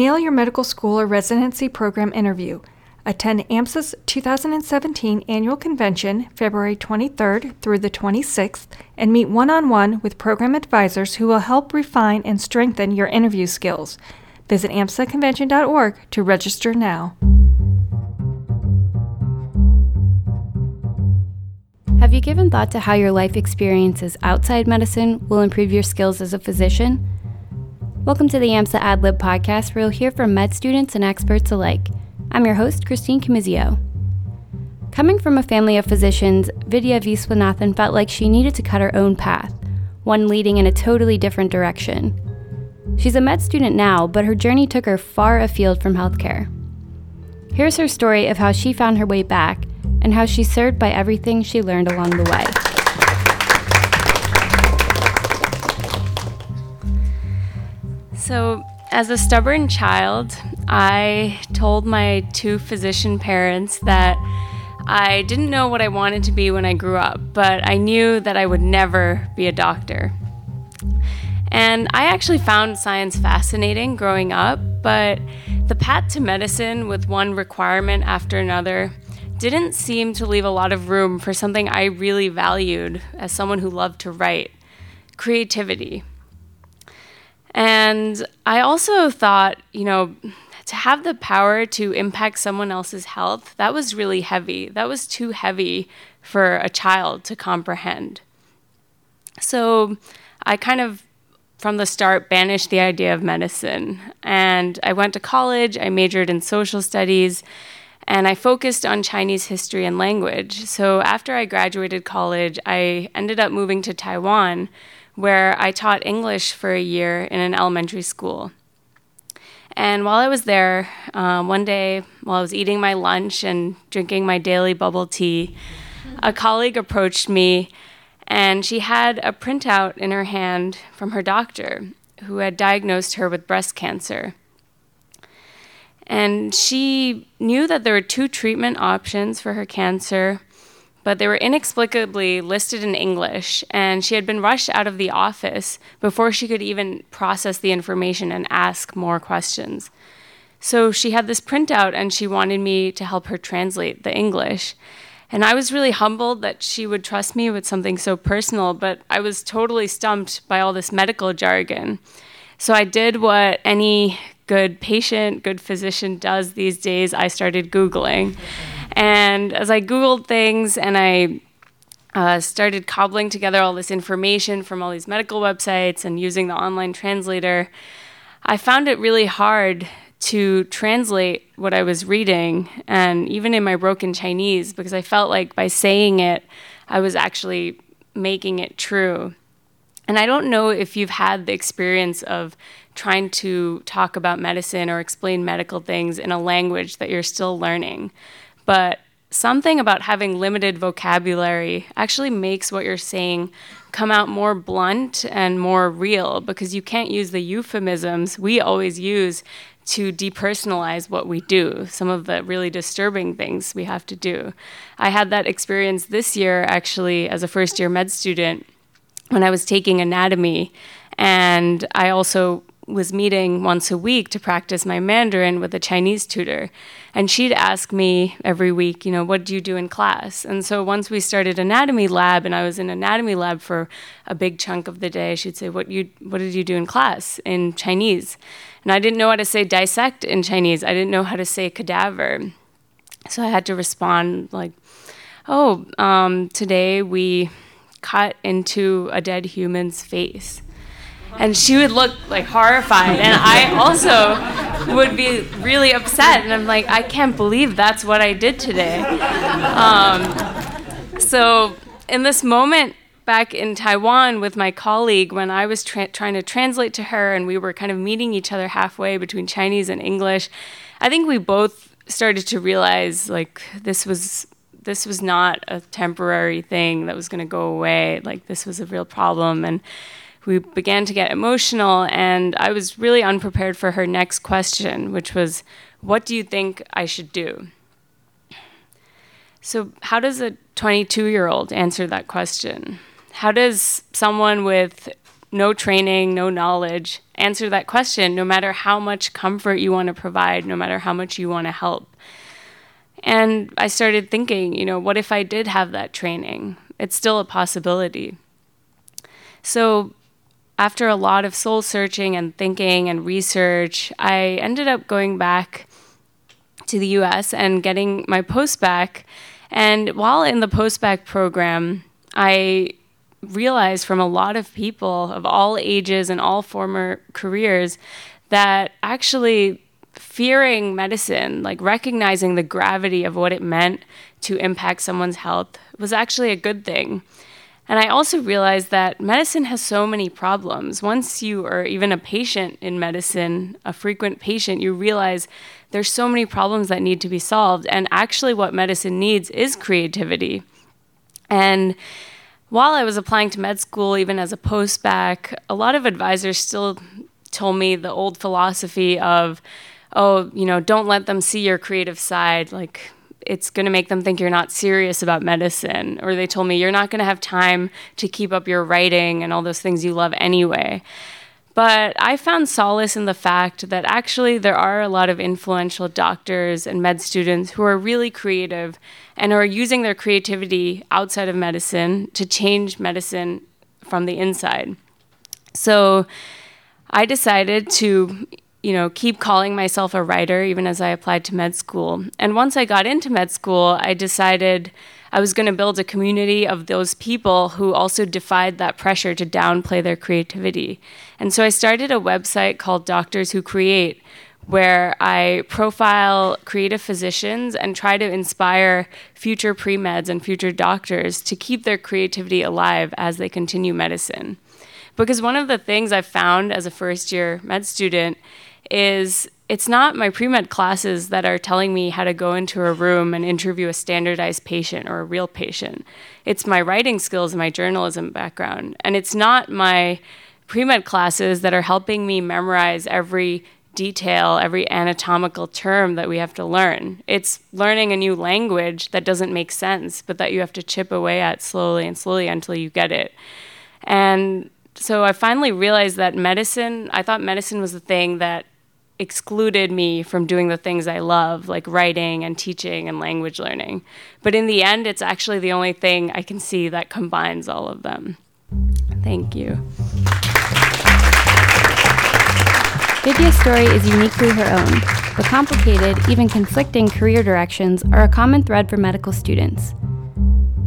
Nail your medical school or residency program interview. Attend AMSA's 2017 annual convention, February 23rd through the 26th, and meet one on one with program advisors who will help refine and strengthen your interview skills. Visit AMSAconvention.org to register now. Have you given thought to how your life experiences outside medicine will improve your skills as a physician? Welcome to the AMSA AdLib podcast, where you'll hear from med students and experts alike. I'm your host, Christine Camizio. Coming from a family of physicians, Vidya Viswanathan felt like she needed to cut her own path, one leading in a totally different direction. She's a med student now, but her journey took her far afield from healthcare. Here's her story of how she found her way back and how she served by everything she learned along the way. So, as a stubborn child, I told my two physician parents that I didn't know what I wanted to be when I grew up, but I knew that I would never be a doctor. And I actually found science fascinating growing up, but the path to medicine with one requirement after another didn't seem to leave a lot of room for something I really valued as someone who loved to write creativity. And I also thought, you know, to have the power to impact someone else's health, that was really heavy. That was too heavy for a child to comprehend. So I kind of, from the start, banished the idea of medicine. And I went to college, I majored in social studies, and I focused on Chinese history and language. So after I graduated college, I ended up moving to Taiwan, where I taught English for a year in an elementary school. And while I was there, um, one day while I was eating my lunch and drinking my daily bubble tea, a colleague approached me and she had a printout in her hand from her doctor who had diagnosed her with breast cancer. And she knew that there were two treatment options for her cancer, but they were inexplicably listed in English, and she had been rushed out of the office before she could even process the information and ask more questions. So she had this printout, and she wanted me to help her translate the English. And I was really humbled that she would trust me with something so personal, but I was totally stumped by all this medical jargon. So I did what any good patient, good physician does these days. I started Googling. And as I Googled things and I uh, started cobbling together all this information from all these medical websites and using the online translator, I found it really hard to translate what I was reading, and even in my broken Chinese, because I felt like by saying it, I was actually making it true. And I don't know if you've had the experience of trying to talk about medicine or explain medical things in a language that you're still learning. But something about having limited vocabulary actually makes what you're saying come out more blunt and more real because you can't use the euphemisms we always use to depersonalize what we do, some of the really disturbing things we have to do. I had that experience this year actually as a first year med student when I was taking anatomy. And I also was meeting once a week to practice my Mandarin with a Chinese tutor. And she'd ask me every week, you know, what do you do in class? And so once we started anatomy lab and I was in anatomy lab for a big chunk of the day, she'd say, What you what did you do in class in Chinese? And I didn't know how to say dissect in Chinese. I didn't know how to say cadaver. So I had to respond like, Oh, um, today we cut into a dead human's face and she would look like horrified. And i also would be really upset. And i'm like i can't believe that's what i did today. Um, so in this moment back in taiwan with my colleague when i was tra- trying to translate to her and we were kind of meeting each other halfway between chinese and english i think we both started to realize like this was this was not a temporary thing that was going to go away. Like this was a real problem. And we began to get emotional, and I was really unprepared for her next question, which was, What do you think I should do? So, how does a 22 year old answer that question? How does someone with no training, no knowledge answer that question no matter how much comfort you want to provide, no matter how much you want to help. And I started thinking, you know, what if I did have that training? It's still a possibility. So, after a lot of soul searching and thinking and research, I ended up going back to the US and getting my post-bac. And while in the post-bac program, I realized from a lot of people of all ages and all former careers that actually fearing medicine, like recognizing the gravity of what it meant to impact someone's health, was actually a good thing. And I also realized that medicine has so many problems. Once you are even a patient in medicine, a frequent patient, you realize there's so many problems that need to be solved. And actually, what medicine needs is creativity. And while I was applying to med school, even as a post-bac, a lot of advisors still told me the old philosophy of, oh, you know, don't let them see your creative side. Like, it's going to make them think you're not serious about medicine. Or they told me you're not going to have time to keep up your writing and all those things you love anyway. But I found solace in the fact that actually there are a lot of influential doctors and med students who are really creative and are using their creativity outside of medicine to change medicine from the inside. So I decided to you know, keep calling myself a writer even as I applied to med school. And once I got into med school, I decided I was going to build a community of those people who also defied that pressure to downplay their creativity. And so I started a website called Doctors Who Create, where I profile creative physicians and try to inspire future pre meds and future doctors to keep their creativity alive as they continue medicine. Because one of the things I've found as a first year med student is it's not my pre med classes that are telling me how to go into a room and interview a standardized patient or a real patient. It's my writing skills and my journalism background. And it's not my pre med classes that are helping me memorize every detail, every anatomical term that we have to learn. It's learning a new language that doesn't make sense, but that you have to chip away at slowly and slowly until you get it. And so I finally realized that medicine, I thought medicine was the thing that excluded me from doing the things I love, like writing and teaching and language learning. But in the end, it's actually the only thing I can see that combines all of them. Thank you. Vidya's story is uniquely her own, but complicated, even conflicting career directions are a common thread for medical students.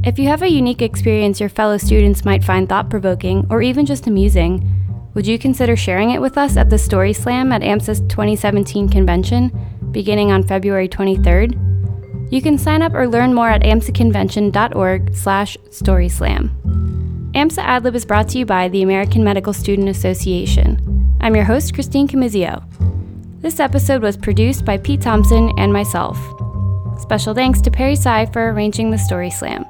If you have a unique experience your fellow students might find thought provoking or even just amusing, would you consider sharing it with us at the Story Slam at AMSA's 2017 convention, beginning on February 23rd? You can sign up or learn more at amsaconvention.org slash storyslam. AMSA AdLib is brought to you by the American Medical Student Association. I'm your host, Christine Camizio. This episode was produced by Pete Thompson and myself. Special thanks to Perry Sai for arranging the Story Slam.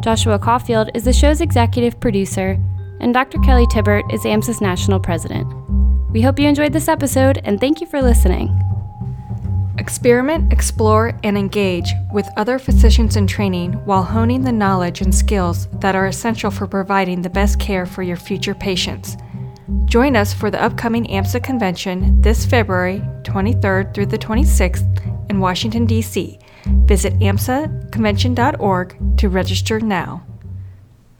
Joshua Caulfield is the show's executive producer and Dr. Kelly Tibbert is AMSA's national president. We hope you enjoyed this episode and thank you for listening. Experiment, explore, and engage with other physicians in training while honing the knowledge and skills that are essential for providing the best care for your future patients. Join us for the upcoming AMSA convention this February 23rd through the 26th in Washington, D.C. Visit amsaconvention.org to register now.